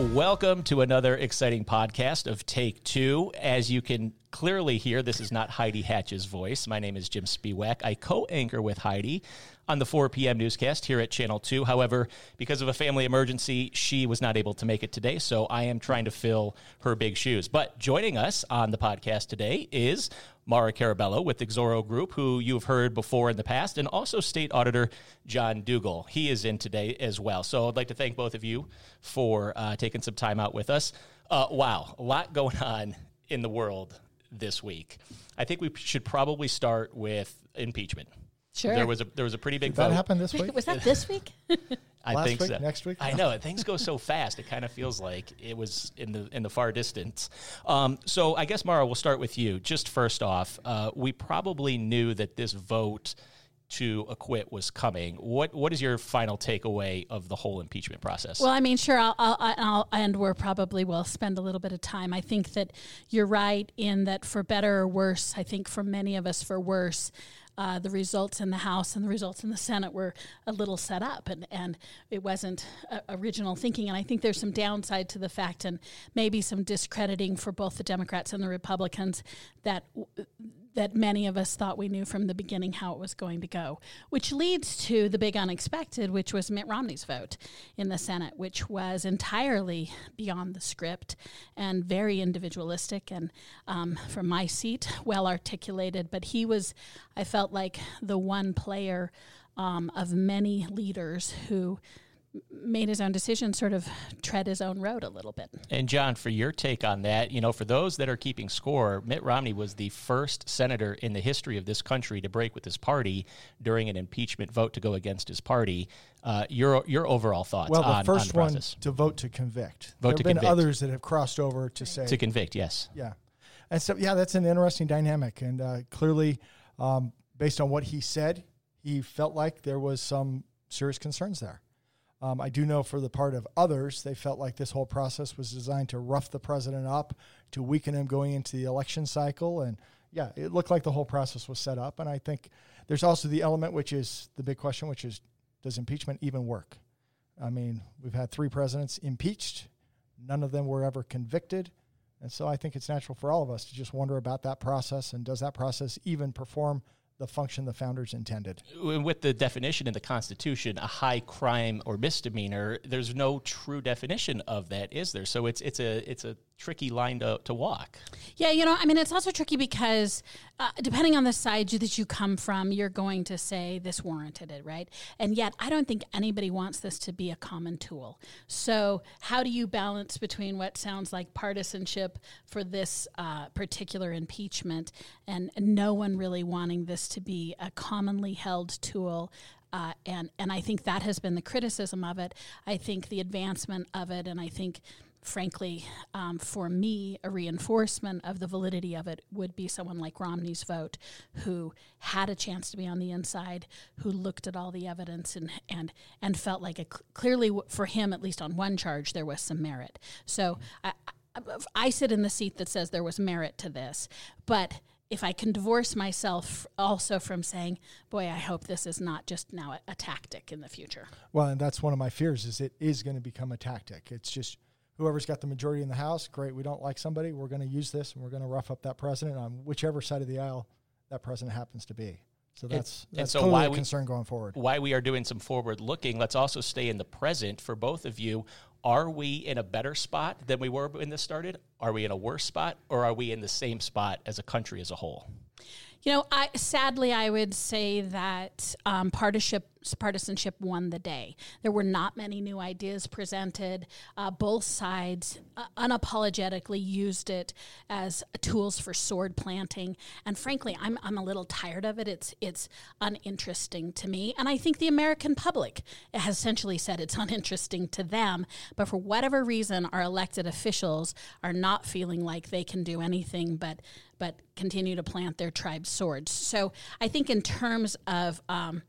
Welcome to another exciting podcast of Take Two. As you can clearly hear, this is not Heidi Hatch's voice. My name is Jim Spiewak. I co anchor with Heidi on the 4 p.m. newscast here at Channel 2. However, because of a family emergency, she was not able to make it today, so I am trying to fill her big shoes. But joining us on the podcast today is Mara Carabello with the Exoro Group, who you've heard before in the past, and also State Auditor John Dougall. He is in today as well. So I'd like to thank both of you for uh, taking some time out with us. Uh, wow, a lot going on in the world this week. I think we should probably start with impeachment. Sure. There was a there was a pretty big Did that vote. happen this week? Was that this week? I Last think week? so. Next week? I know things go so fast. It kind of feels like it was in the in the far distance. Um, so I guess Mara, we'll start with you. Just first off, uh, we probably knew that this vote to acquit was coming. What what is your final takeaway of the whole impeachment process? well, I mean, sure, I'll, I'll, I'll, and we're probably will spend a little bit of time. I think that you're right in that for better or worse, I think for many of us for worse, uh, the results in the House and the results in the Senate were a little set up, and, and it wasn't uh, original thinking. And I think there's some downside to the fact, and maybe some discrediting for both the Democrats and the Republicans that that many of us thought we knew from the beginning how it was going to go, which leads to the big unexpected, which was Mitt Romney's vote in the Senate, which was entirely beyond the script and very individualistic and, um, from my seat, well articulated. But he was, I felt like, the one player um, of many leaders who made his own decision, sort of tread his own road a little bit. And John, for your take on that, you know, for those that are keeping score, Mitt Romney was the first senator in the history of this country to break with his party during an impeachment vote to go against his party. Uh, your your overall thoughts Well, the on, first on the one process to vote to convict. Vote there to have been convict. others that have crossed over to say, to convict? Yes. yeah. And so, yeah, that's an interesting dynamic. And uh, clearly, um, based on what he said, he felt like there was some serious concerns there. Um, I do know for the part of others, they felt like this whole process was designed to rough the president up, to weaken him going into the election cycle. And yeah, it looked like the whole process was set up. And I think there's also the element, which is the big question, which is does impeachment even work? I mean, we've had three presidents impeached, none of them were ever convicted. And so I think it's natural for all of us to just wonder about that process and does that process even perform the function the founders intended? with the definition in the Constitution, a high crime or misdemeanor, there's no true definition of that, is there? So it's it's a it's a tricky line to, to walk. Yeah, you know, I mean, it's also tricky because uh, depending on the side you, that you come from, you're going to say this warranted it, right? And yet, I don't think anybody wants this to be a common tool. So, how do you balance between what sounds like partisanship for this uh, particular impeachment and no one really wanting this to be a commonly held tool? Uh, and and I think that has been the criticism of it. I think the advancement of it, and I think frankly, um, for me, a reinforcement of the validity of it would be someone like Romney's vote, who had a chance to be on the inside, who looked at all the evidence and and and felt like it clearly for him, at least on one charge, there was some merit. So I, I, I sit in the seat that says there was merit to this, but if I can divorce myself also from saying, boy, I hope this is not just now a, a tactic in the future. Well, and that's one of my fears is it is going to become a tactic. It's just whoever's got the majority in the House, great. We don't like somebody, we're going to use this and we're going to rough up that president on whichever side of the aisle that president happens to be. So that's and that's so clearly why a we- concern going forward. Why we are doing some forward looking, let's also stay in the present for both of you. Are we in a better spot than we were when this started? Are we in a worse spot, or are we in the same spot as a country as a whole? You know, I sadly I would say that um, partisanship partisanship won the day. There were not many new ideas presented. Uh, both sides uh, unapologetically used it as tools for sword planting, and frankly, I'm I'm a little tired of it. It's it's uninteresting to me, and I think the American public has essentially said it's uninteresting to them. But for whatever reason, our elected officials are not feeling like they can do anything but but continue to plant their tribe's swords. So I think in terms of um,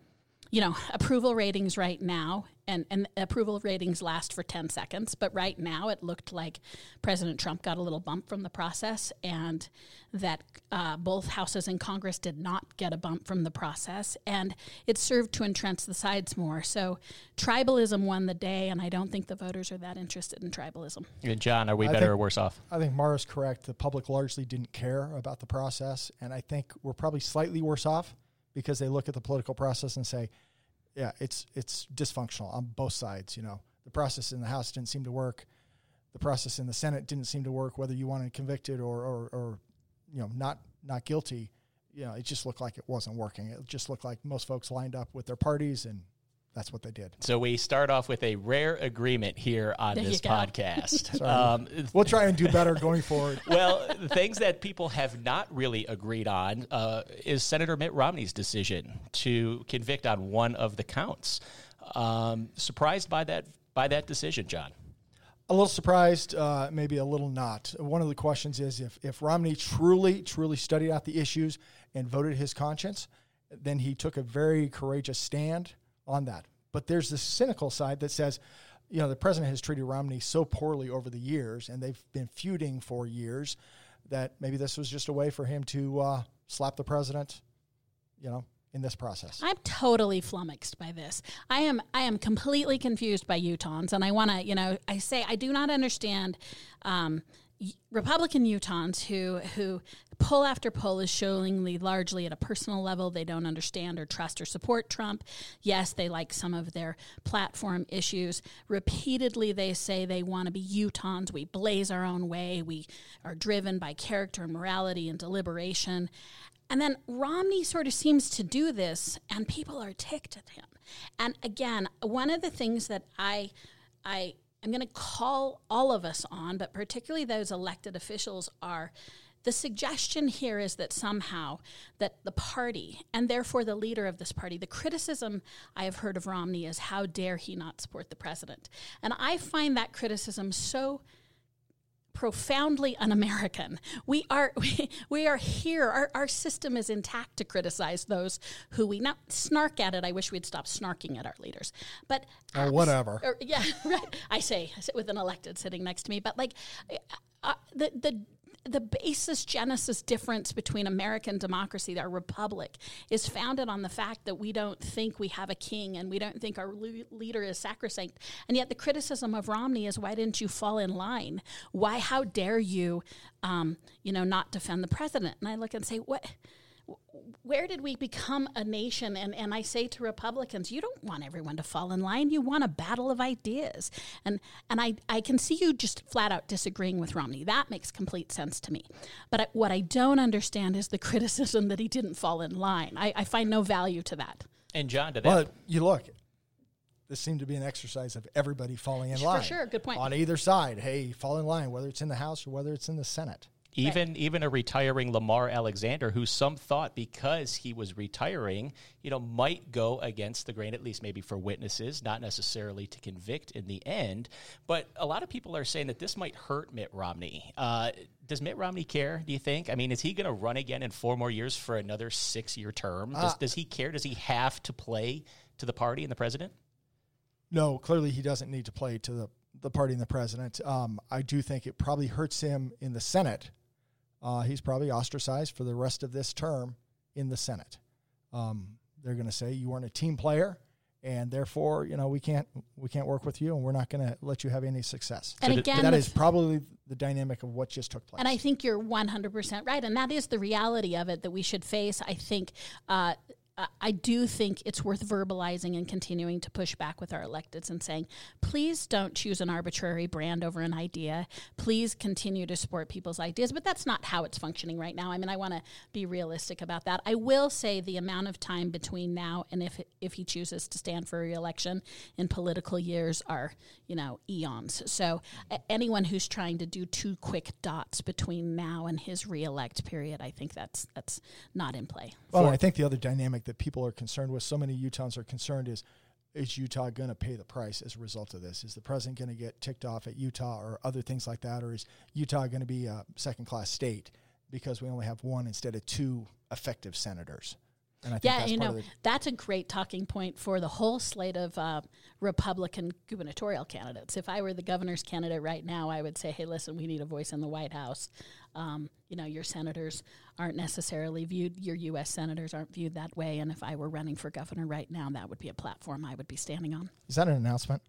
you know, approval ratings right now, and, and approval ratings last for 10 seconds, but right now it looked like President Trump got a little bump from the process and that uh, both houses in Congress did not get a bump from the process. And it served to entrench the sides more. So tribalism won the day, and I don't think the voters are that interested in tribalism. John, are we better think, or worse off? I think Mara's correct. The public largely didn't care about the process, and I think we're probably slightly worse off because they look at the political process and say, yeah, it's it's dysfunctional on both sides. You know, the process in the House didn't seem to work. The process in the Senate didn't seem to work. Whether you wanted convicted or or, or you know not not guilty, you know, it just looked like it wasn't working. It just looked like most folks lined up with their parties and that's what they did. So we start off with a rare agreement here on there this podcast. um, we'll try and do better going forward. well, the things that people have not really agreed on uh, is Senator Mitt Romney's decision to convict on one of the counts. Um, surprised by that by that decision, John. A little surprised, uh, maybe a little not. One of the questions is if, if Romney truly, truly studied out the issues and voted his conscience, then he took a very courageous stand on that. But there's this cynical side that says, you know, the president has treated Romney so poorly over the years, and they've been feuding for years, that maybe this was just a way for him to uh, slap the president, you know, in this process. I'm totally flummoxed by this. I am I am completely confused by Utahns, and I want to, you know, I say I do not understand. Um, Republican Utahns who who poll after poll is showing largely at a personal level they don't understand or trust or support Trump. Yes, they like some of their platform issues. Repeatedly, they say they want to be Utahns. We blaze our own way. We are driven by character and morality and deliberation. And then Romney sort of seems to do this, and people are ticked at him. And again, one of the things that I I I'm going to call all of us on, but particularly those elected officials are the suggestion here is that somehow that the party and therefore the leader of this party the criticism i have heard of romney is how dare he not support the president? And i find that criticism so profoundly un-American. We are we, we are here. Our, our system is intact to criticize those who we not snark at it. I wish we'd stop snarking at our leaders. But or whatever. Or, yeah, right. I say I sit with an elected sitting next to me. But like uh, the the the basis genesis difference between American democracy, our republic, is founded on the fact that we don't think we have a king and we don't think our le- leader is sacrosanct. And yet the criticism of Romney is, why didn't you fall in line? Why, how dare you, um, you know, not defend the president? And I look and say, what? Where did we become a nation? And, and I say to Republicans, you don't want everyone to fall in line. You want a battle of ideas. And, and I, I can see you just flat out disagreeing with Romney. That makes complete sense to me. But I, what I don't understand is the criticism that he didn't fall in line. I, I find no value to that. And John, to that. Well, you look, this seemed to be an exercise of everybody falling in line. For sure, good point. On either side, hey, fall in line, whether it's in the House or whether it's in the Senate. Even right. even a retiring Lamar Alexander, who some thought because he was retiring, you know, might go against the grain, at least maybe for witnesses, not necessarily to convict in the end. But a lot of people are saying that this might hurt Mitt Romney. Uh, does Mitt Romney care? Do you think? I mean, is he going to run again in four more years for another six-year term? Does, uh, does he care? Does he have to play to the party and the president? No, clearly he doesn't need to play to the the party and the president. Um, I do think it probably hurts him in the Senate uh, he's probably ostracized for the rest of this term in the Senate. Um, they're going to say you weren't a team player, and therefore, you know, we can't we can't work with you, and we're not going to let you have any success. And so again, that is probably the dynamic of what just took place. And I think you're 100 percent right, and that is the reality of it that we should face. I think. Uh, I- I do think it's worth verbalizing and continuing to push back with our electeds and saying, please don't choose an arbitrary brand over an idea. Please continue to support people's ideas. But that's not how it's functioning right now. I mean, I want to be realistic about that. I will say the amount of time between now and if if he chooses to stand for reelection in political years are, you know, eons. So a- anyone who's trying to do two quick dots between now and his reelect period, I think that's that's not in play. Well, I think the other dynamic that people are concerned with, so many Utahns are concerned, is is Utah going to pay the price as a result of this? Is the president going to get ticked off at Utah or other things like that? Or is Utah going to be a second class state because we only have one instead of two effective senators? And I think Yeah, that's you know, the, that's a great talking point for the whole slate of uh, Republican gubernatorial candidates. If I were the governor's candidate right now, I would say, hey, listen, we need a voice in the White House. Um, you know, your senators aren't necessarily viewed, your U.S. senators aren't viewed that way. And if I were running for governor right now, that would be a platform I would be standing on. is that an announcement?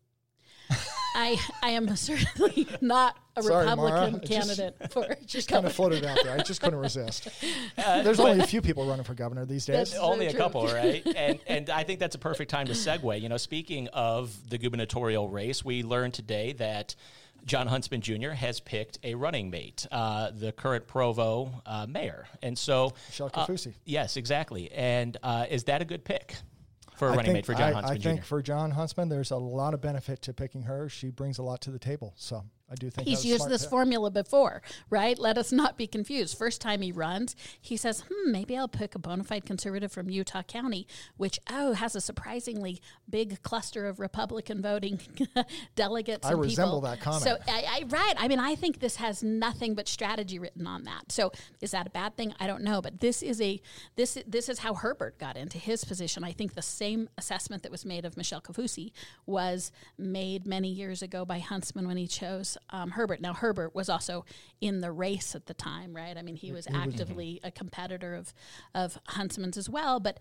I, I am certainly not a Sorry, Mara. Republican just- candidate for Just kind of floated out there. I just couldn't resist. There's only a few people running for governor these days. That's- Only a true. couple, right? and and I think that's a perfect time to segue. You know, speaking of the gubernatorial race, we learned today that Jon Huntsman Jr. has picked a running mate, uh, the current Provo uh, mayor, and so Michelle uh, yes, exactly. And uh, is that a good pick for a I running think, mate for Jon I, Huntsman I think Jr.? for Jon Huntsman, there's a lot of benefit to picking her. She brings a lot to the table. So I do think He's that was a used this pick. formula before, right? Let us not be confused. First time he runs, he says, hmm, maybe I'll pick a bona fide conservative from Utah County, which, oh, has a surprisingly big cluster of Republican voting delegates. I resemble people. that comment. So, I, I, right. I mean, I think this has nothing but strategy written on that. So, is that a bad thing? I don't know. But this is a this this is how Herbert got into his position. I think the same assessment that was made of Michelle Kaufusi was made many years ago by Huntsman when he chose um, Herbert. Now, Herbert was also in the race at the time, right? I mean, he was actively a competitor of of Huntsman's as well, but.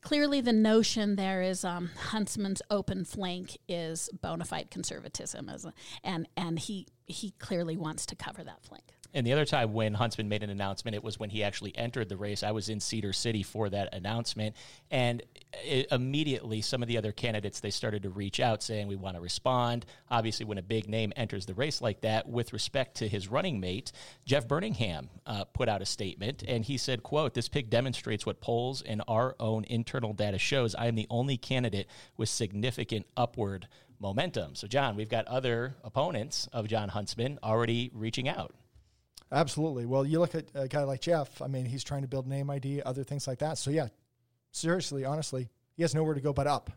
Clearly, the notion there is um, Huntsman's open flank is bona fide conservatism, as a, and and he he clearly wants to cover that flank. And the other time when Huntsman made an announcement, it was when he actually entered the race. I was in Cedar City for that announcement, and it, immediately some of the other candidates they started to reach out saying we want to respond. Obviously, when a big name enters the race like that, with respect to his running mate, Jeff Burningham uh, put out a statement, and he said, "quote This pick demonstrates what polls and our own internal data shows. I am the only candidate with significant upward." Momentum. So, John, we've got other opponents of Jon Huntsman already reaching out. Absolutely. Well, you look at a guy like Jeff. I mean, he's trying to build name ID, other things like that. So yeah, seriously, honestly, he has nowhere to go but up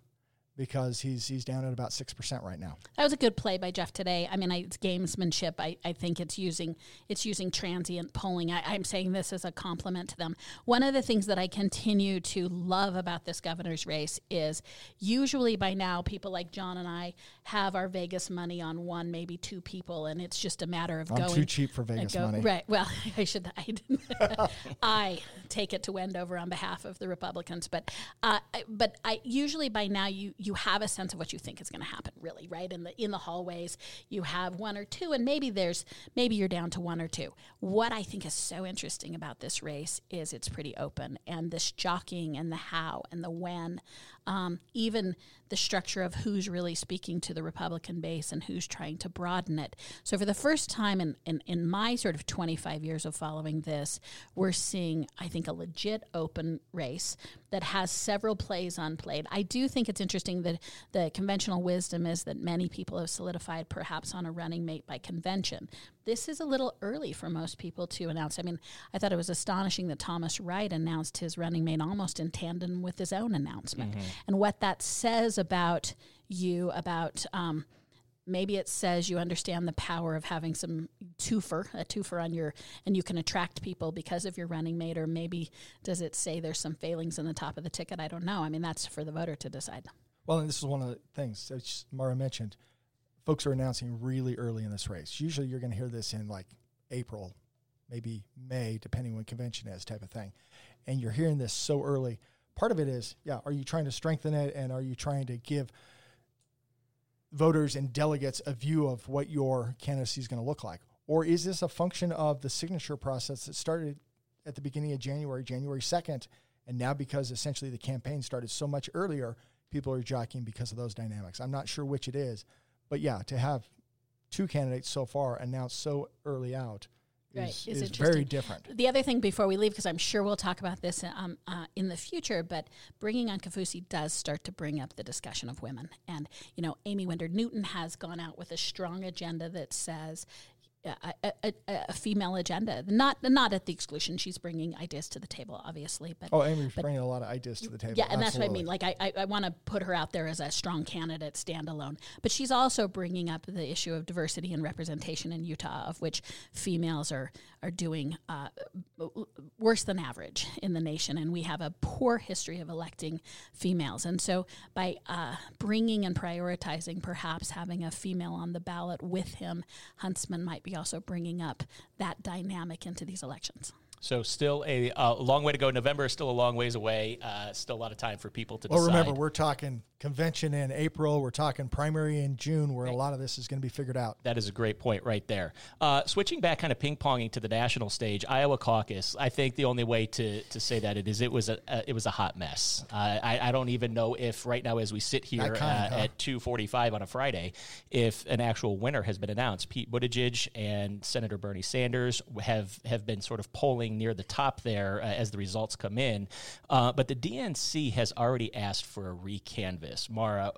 because he's he's down at about six percent right now. That was a good play by Jeff today. I mean, I, it's gamesmanship. I, I think it's using it's using transient polling. I, I'm saying this as a compliment to them. One of the things that I continue to love about this governor's race is usually by now people like John and I have our Vegas money on one, maybe two people, and it's just a matter of I'm going. too cheap for Vegas go- money. Right. Well, I should. I, I take it to Wendover on behalf of the Republicans, but uh, but I usually by now you you have a sense of what you think is going to happen, really, right? In the in the hallways, you have one or two, and maybe there's maybe you're down to one or two. What I think is so interesting about this race is it's pretty open, and this jockeying and the how and the when, um, even the structure of who's really speaking to the Republican base and who's trying to broaden it. So, for the first time in, in, in my sort of 25 years of following this, we're seeing, I think, a legit open race that has several plays on unplayed. I do think it's interesting that the conventional wisdom is that many people have solidified perhaps on a running mate by convention. This is a little early for most people to announce. I mean, I thought it was astonishing that Thomas Wright announced his running mate almost in tandem with his own announcement. And what that says about you, about um, maybe it says you understand the power of having some twofer, a twofer on your, and you can attract people because of your running mate, or maybe does it say there's some failings in the top of the ticket? I don't know. I mean, that's for the voter to decide. Well, and this is one of the things that Mara mentioned. Folks are announcing really early in this race. Usually, you're going to hear this in like April, maybe May, depending when convention is, type of thing. And you're hearing this so early. Part of it is, yeah, are you trying to strengthen it, and are you trying to give voters and delegates a view of what your candidacy is going to look like, or is this a function of the signature process that started at the beginning of January, January second, And now, because essentially the campaign started so much earlier, people are jockeying because of those dynamics. I'm not sure which it is, but yeah, to have two candidates so far announced so early out Right, is, is is very different. The other thing before we leave, because I'm sure we'll talk about this um, uh, in the future, but bringing on Kaufusi does start to bring up the discussion of women. And, you know, Aimee Winder Newton has gone out with a strong agenda that says, a, a, a, female agenda, not not at the exclusion. She's bringing ideas to the table, obviously, but Oh, Amy's bringing a lot of ideas to the table. yeah, and that's what I mean. Like, I, I, I want to put her out there as a strong candidate, standalone. But she's also bringing up the issue of diversity and representation in Utah, of which females are are doing uh, worse than average in the nation, and we have a poor history of electing females. And so, by uh, bringing and prioritizing, perhaps having a female on the ballot with him, Huntsman might also bringing up that dynamic into these elections. So still a, a long way to go. November is still a long ways away. Uh, still a lot of time for people to Well, decide. remember, we're talking convention in April. We're talking primary in June, where a lot of this is going to be figured out. That is a great point right there. Uh, switching back, kind of ping ponging to the national stage, Iowa caucus. I think the only way to, to say that it is it was a, a it was a hot mess. Uh, I, I don't even know if right now, as we sit here kind, uh, huh? at two forty five on a Friday, if an actual winner has been announced. Pete Buttigieg and Senator Bernie Sanders have have been sort of polling near the top there uh, as the results come in, uh, but the DNC has already asked for a recanvass. Mara,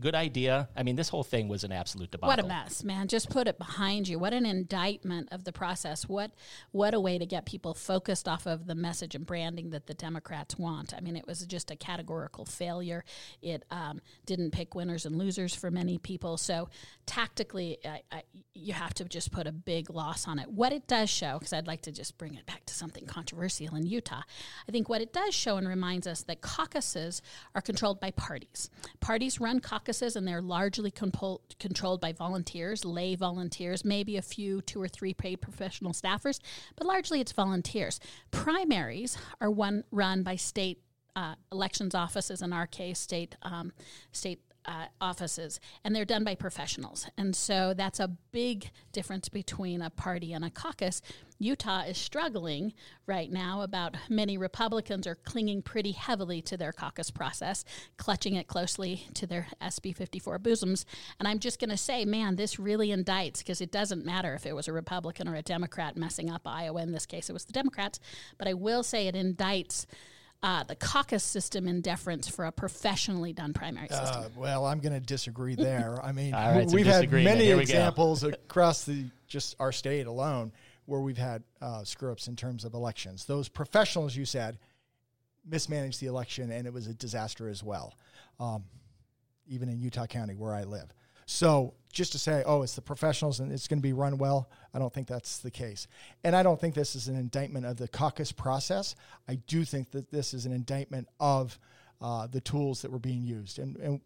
good idea. I mean, this whole thing was an absolute debacle. What a mess, man! Just put it behind you. What an indictment of the process. What what a way to get people focused off of the message and branding that the Democrats want. I mean, it was just a categorical failure. It um, didn't pick winners and losers for many people. So tactically, I, I, you have to just put a big loss on it. What it does show, because I'd like to just bring it back to something controversial in Utah. I think what it does show and reminds us that caucuses are controlled by parties. Parties run caucuses and they're largely controlled by volunteers, lay volunteers, maybe a few, two or three paid professional staffers, but largely it's volunteers. Primaries are one run by state uh, elections offices, in our case, state um, state uh, offices, and they're done by professionals. And so that's a big difference between a party and a caucus. Utah is struggling right now about many Republicans are clinging pretty heavily to their caucus process, clutching it closely to their SB 54 bosoms. And I'm just going to say, man, this really indicts because it doesn't matter if it was a Republican or a Democrat messing up Iowa. In this case, it was the Democrats. But I will say it indicts uh, the caucus system in deference for a professionally done primary system. Uh, well, I'm going to disagree there. I mean, All right, some we've had many we examples across the just our state alone where we've had uh, screw ups in terms of elections. Those professionals, you said, mismanaged the election, and it was a disaster as well, um, even in Utah County where I live. So just to say, oh, it's the professionals and it's going to be run well, I don't think that's the case. And I don't think this is an indictment of the caucus process. I do think that this is an indictment of uh, the tools that were being used. And, and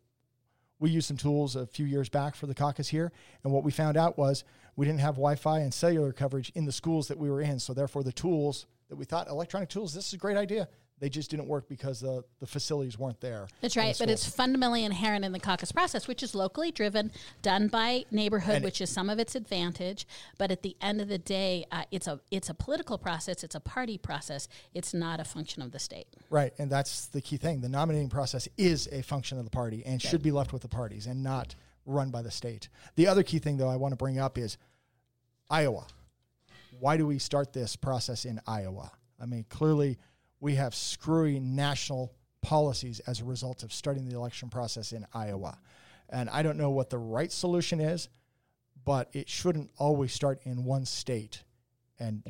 we used some tools a few years back for the caucus here, and what we found out was we didn't have Wi-Fi and cellular coverage in the schools that we were in. So therefore, the tools that we thought electronic tools, this is a great idea. They just didn't work because the the facilities weren't there. That's the right, but it's fundamentally inherent in the caucus process, which is locally driven, done by neighborhood, And- which is some of its advantage. But at the end of the day, uh, it's a it's a political process, it's a party process. It's not a function of the state. right, and that's the key thing. The nominating process is a function of the party and should be left with the parties and not run by the state. The other key thing, though, I want to bring up is Iowa. Why do we start this process in Iowa? I mean, clearly we have screwy national policies as a result of starting the election process in Iowa. And I don't know what the right solution is, but it shouldn't always start in one state and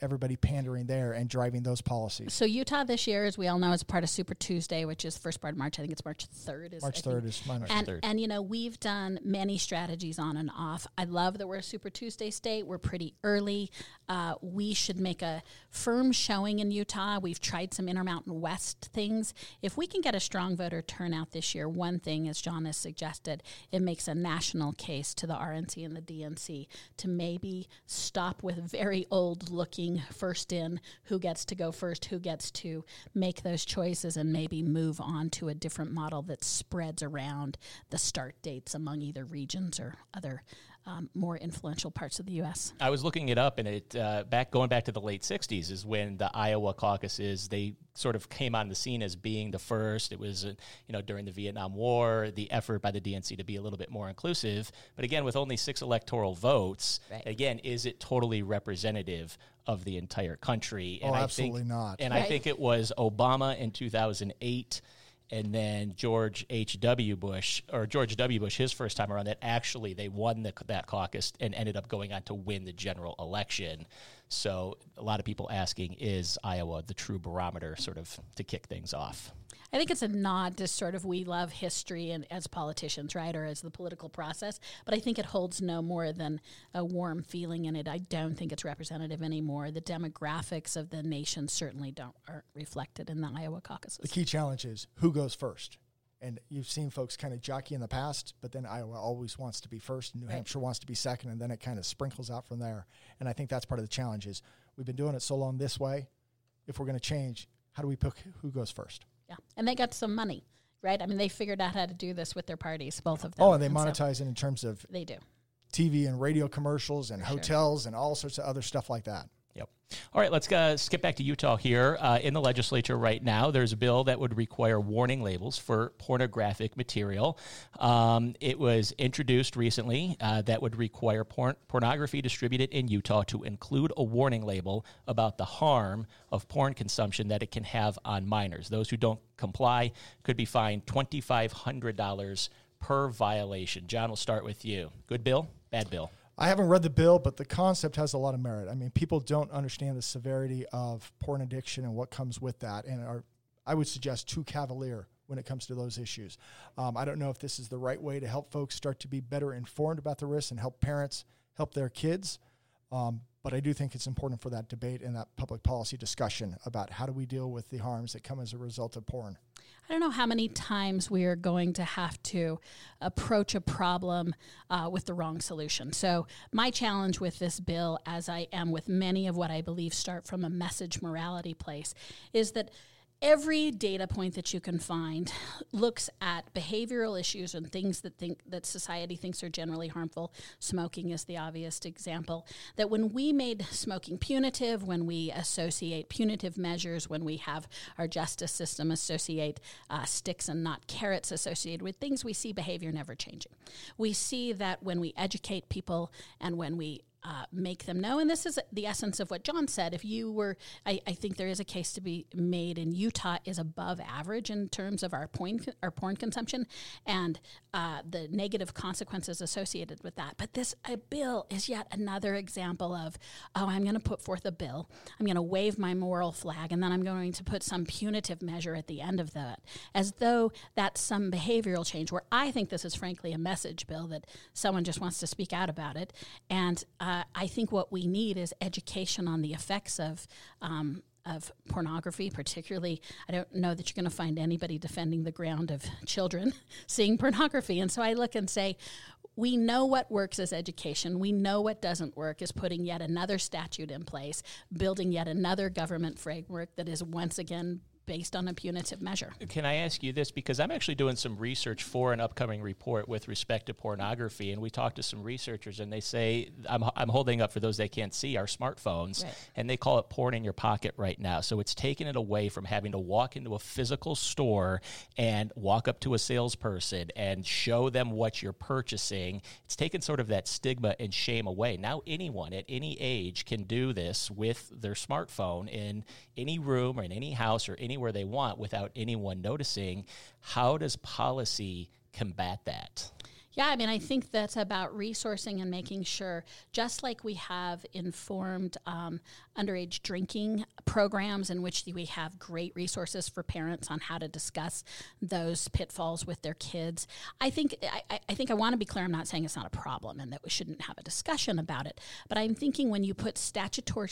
everybody pandering there and driving those policies. So Utah this year, as we all know, is part of Super Tuesday, which is first part of March. I think it's March third. Is March 3rd is my March and, 3rd. and you know we've done many strategies on and off. I love that we're a Super Tuesday state. We're pretty early. Uh, we should make a firm showing in Utah. We've tried some Intermountain West things. If we can get a strong voter turnout this year, one thing, as John has suggested, it makes a national case to the RNC and the DNC to maybe stop with very old looking first in, who gets to go first, who gets to make those choices, and maybe move on to a different model that spreads around the start dates among either regions or other um, more influential parts of the U.S. I was looking it up, and it uh, back going back to the late '60s is when the Iowa caucuses they sort of came on the scene as being the first. It was uh, you know during the Vietnam War, the effort by the DNC to be a little bit more inclusive. But again, with only six electoral votes, right. again, is it totally representative of the entire country? And oh, I absolutely think, not. And right. I think it was Obama in 2008 and then George H.W. Bush, or George W. Bush, his first time around, that actually they won the, that caucus and ended up going on to win the general election. So a lot of people asking, is Iowa the true barometer sort of to kick things off? I think it's a nod to sort of we love history and as politicians, right, or as the political process. But I think it holds no more than a warm feeling in it. I don't think it's representative anymore. The demographics of the nation certainly don't aren't reflected in the Iowa caucuses. The key challenge is who goes first. And you've seen folks kind of jockey in the past, but then Iowa always wants to be first, and New right. Hampshire wants to be second, and then it kind of sprinkles out from there. And I think that's part of the challenge is we've been doing it so long this way. If we're going to change, how do we pick who goes first? Yeah, and they got some money, right? I mean, they figured out how to do this with their parties, both of them. Oh, and they and monetize so it in terms of they do TV and radio commercials and hotels and all sorts of other stuff like that. Yep. All right, let's uh, skip back to Utah here. Uh, in the legislature right now, there's a bill that would require warning labels for pornographic material. Um, it was introduced recently uh, that would require porn- pornography distributed in Utah to include a warning label about the harm of porn consumption that it can have on minors. Those who don't comply could be fined $2,500 per violation. John, we'll start with you. Good bill? Bad bill? I haven't read the bill, but the concept has a lot of merit. I mean, people don't understand the severity of porn addiction and what comes with that, and are, I would suggest, too cavalier when it comes to those issues. Um, I don't know if this is the right way to help folks start to be better informed about the risks and help parents help their kids. Um, but I do think it's important for that debate and that public policy discussion about how do we deal with the harms that come as a result of porn. I don't know how many times we are going to have to approach a problem uh, with the wrong solution. So, my challenge with this bill, as I am with many of what I believe start from a message morality place, is that every data point that you can find looks at behavioral issues and things that think that society thinks are generally harmful. Smoking is the obvious example. That when we made smoking punitive when we associate punitive measures when we have our justice system associate uh, sticks and not carrots associated with things we see behavior never changing. We see that when we educate people and when we uh, make them know. And this is the essence of what John said. If you were, I, I, think there is a case to be made, and Utah is above average in terms of our porn, our porn consumption and uh, the negative consequences associated with that. But this bill is yet another example of, oh, I'm going to put forth a bill, I'm going to wave my moral flag, and then I'm going to put some punitive measure at the end of that, as though that's some behavioral change. Where I think this is frankly a message bill that someone just wants to speak out about it, and uh, I think what we need is education on the effects of um, of pornography, particularly. I don't know that you're going to find anybody defending the ground of children seeing pornography. And so I look and say, we know what works as education. We know what doesn't work is putting yet another statute in place, building yet another government framework that is once again based on a punitive measure. Can I ask you this? Because I'm actually doing some research for an upcoming report with respect to pornography, and we talked to some researchers, and they say, I'm, I'm holding up for those they can't see our smartphones, right. and they call it porn in your pocket right now. So it's taken it away from having to walk into a physical store and walk up to a salesperson and show them what you're purchasing. It's taken sort of that stigma and shame away. Now, anyone at any age can do this with their smartphone in any room or in any house or any anywhere they want without anyone noticing. How does policy combat that? Yeah, I mean, I think that's about resourcing and making sure, just like we have informed um, underage drinking programs in which we have great resources for parents on how to discuss those pitfalls with their kids. I think I, I think I want to be clear. I'm not saying it's not a problem and that we shouldn't have a discussion about it, but I'm thinking when you put statutory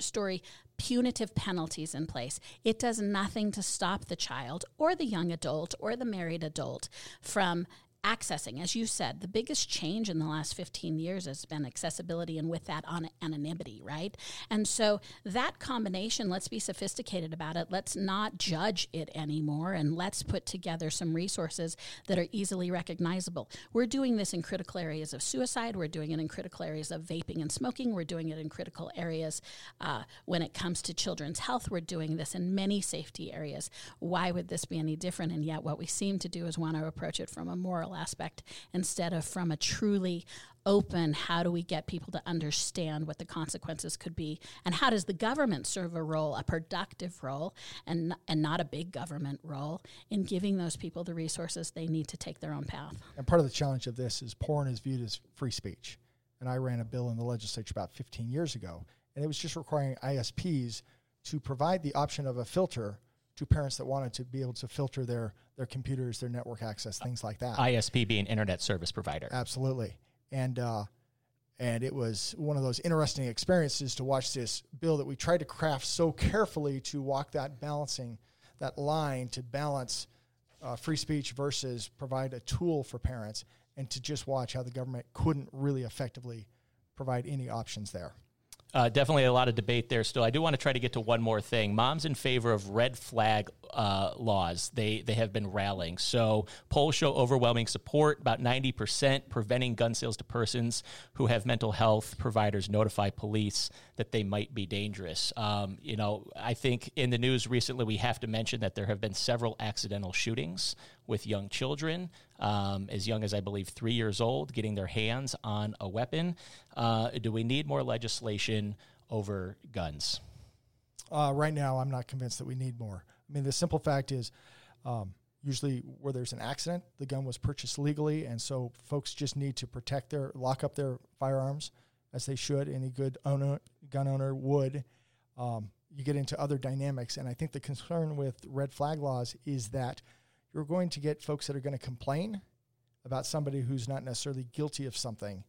story punitive penalties in place. It does nothing to stop the child or the young adult or the married adult from accessing, as you said, the biggest change in the last 15 years has been accessibility and with that on anonymity, right? And so that combination, let's be sophisticated about it. Let's not judge it anymore and let's put together some resources that are easily recognizable. We're doing this in critical areas of suicide, we're doing it in critical areas of vaping and smoking, we're doing it in critical areas uh, when it comes to children's health, we're doing this in many safety areas. Why would this be any different? And yet, what we seem to do is want to approach it from a moral aspect instead of from a truly open how do we get people to understand what the consequences could be? And how does the government serve a role a productive role and and not a big government role in giving those people the resources they need to take their own path? And part of the challenge of this is porn is viewed as free speech. And I ran a bill in the legislature about 15 years ago and it was just requiring ISPs to provide the option of a filter to parents that wanted to be able to filter their their computers, their network access, things like that. ISP being internet service provider. Absolutely, and uh, and it was one of those interesting experiences to watch this bill that we tried to craft so carefully to walk that balancing that line to balance uh, free speech versus provide a tool for parents, and to just watch how the government couldn't really effectively provide any options there. Uh, definitely a lot of debate there still. I do want to try to get to one more thing. Moms in favor of red flag uh, laws. They they have been rallying. So polls show overwhelming support, about ninety percent, preventing gun sales to persons who have mental health. Providers notify police that they might be dangerous. Um, you know, I think in the news recently we have to mention that there have been several accidental shootings with young children, um, as young as I believe three years old, getting their hands on a weapon. Uh, do we need more legislation over guns? Uh, right now, I'm not convinced that we need more. I mean, the simple fact is, um, usually where there's an accident, the gun was purchased legally, and so folks just need to protect their, lock up their firearms as they should. Any good owner, gun owner would. Um, you get into other dynamics, and I think the concern with red flag laws is that you're going to get folks that are going to complain about somebody who's not necessarily guilty of something,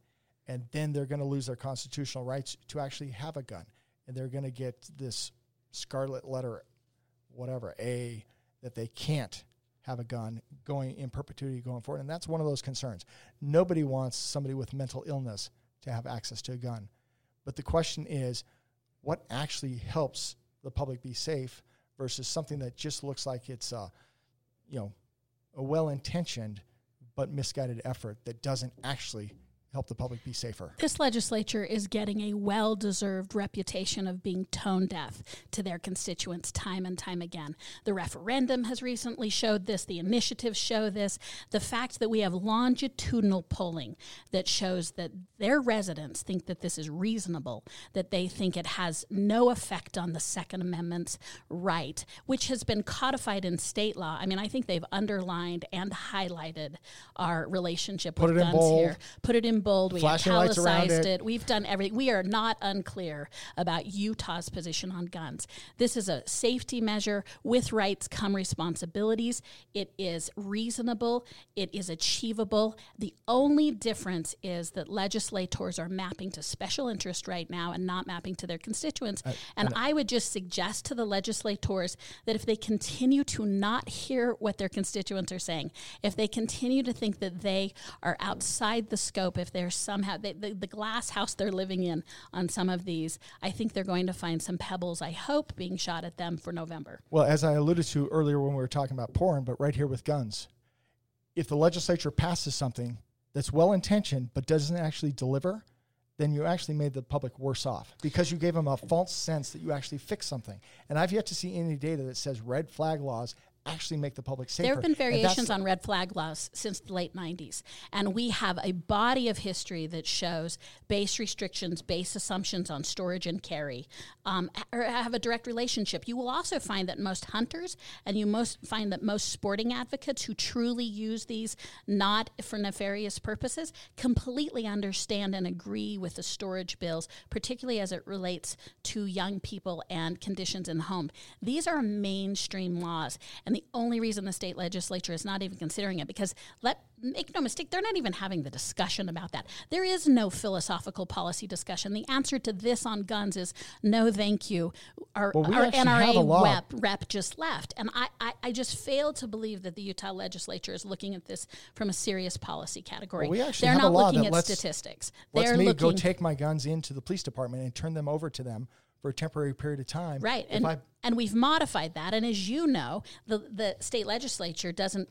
and then they're going to lose their constitutional rights to actually have a gun, and they're going to get this scarlet letter, whatever A, that they can't have a gun going in perpetuity going forward, and that's one of those concerns. Nobody wants somebody with mental illness to have access to a gun, but the question is, what actually helps the public be safe versus something that just looks like it's uh, you know, a well intentioned but misguided effort that doesn't actually help the public be safer. This legislature is getting a well deserved reputation of being tone deaf to their constituents time and time again. The referendum has recently showed this, the initiatives show this. The fact that we have longitudinal polling that shows that their residents think that this is reasonable, that they think it has no effect on the Second Amendment's right, which has been codified in state law. I mean, I think they've underlined and highlighted our relationship Put with guns bold. here. Put it in bold. We Flashing italicized it. it. We've done everything. We are not unclear about Utah's position on guns. This is a safety measure. With rights come responsibilities. It is reasonable. It is achievable. The only difference is that legislators are mapping to special interest right now and not mapping to their constituents. and I would just suggest to the legislators that if they continue to not hear what their constituents are saying, if they continue to think that they are outside the scope, if they're somehow they, the, the glass house they're living in on some of these, I think they're going to find some pebbles, I hope, being shot at them for November. Well, as I alluded to earlier when we were talking about porn, but right here with guns, if the legislature passes something that's well intentioned but doesn't actually deliver, then you actually made the public worse off because you gave them a false sense that you actually fixed something. And I've yet to see any data that says red flag laws actually make the public safer. There have been variations on red flag laws since the late 90s. And we have a body of history that shows base restrictions, base assumptions on storage and carry um, have a direct relationship. You will also find that most hunters and you most find that most sporting advocates who truly use these not for nefarious purposes completely understand and agree with the storage bills, particularly as it relates to young people and conditions in the home. These are mainstream laws. And And the only reason the state legislature is not even considering it because let make no mistake, they're not even having the discussion about that. There is no philosophical policy discussion. The answer to this on guns is no, thank you. Our, Well, we our actually have a NRA rep, rep just left, and I, I, I just fail to believe that the Utah legislature is looking at this from a serious policy category. Well, we they're not looking at lets- statistics. Let's They're me looking go take my guns into the police department and turn them over to them for a temporary period of time. Right. If And, I and we've modified that. And as you know, the, the state legislature doesn't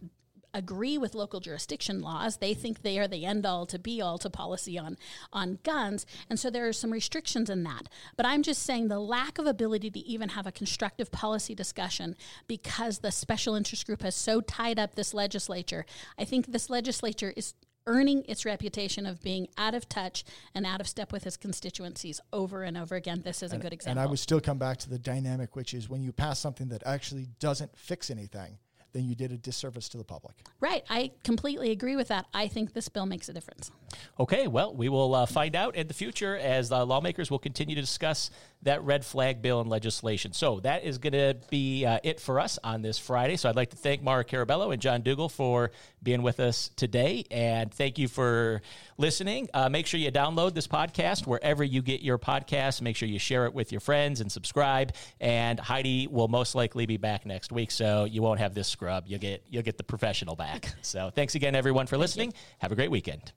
agree with local jurisdiction laws. They think they are the end all to be all to policy on, on guns. And so there are some restrictions in that. But I'm just saying the lack of ability to even have a constructive policy discussion because the special interest group has so tied up this legislature. I think this legislature is earning its reputation of being out of touch and out of step with its constituencies over and over again. This is a good example. and I would still come back to the dynamic, which is when you pass something that actually doesn't fix anything, then you did a disservice to the public. Right. I completely agree with that. I think this bill makes a difference. Okay, well, we will uh, find out in the future as uh, lawmakers will continue to discuss that red flag bill and legislation. So that is going to be uh, it for us on this Friday. So I'd like to thank Mara Carabello and John Dougall for being with us today. And thank you for listening. Uh, make sure you download this podcast wherever you get your podcasts. Make sure you share it with your friends and subscribe. And Heidi will most likely be back next week, so you won't have this scrub. You'll get, you'll get the professional back. So thanks again, everyone, for listening. Have a great weekend.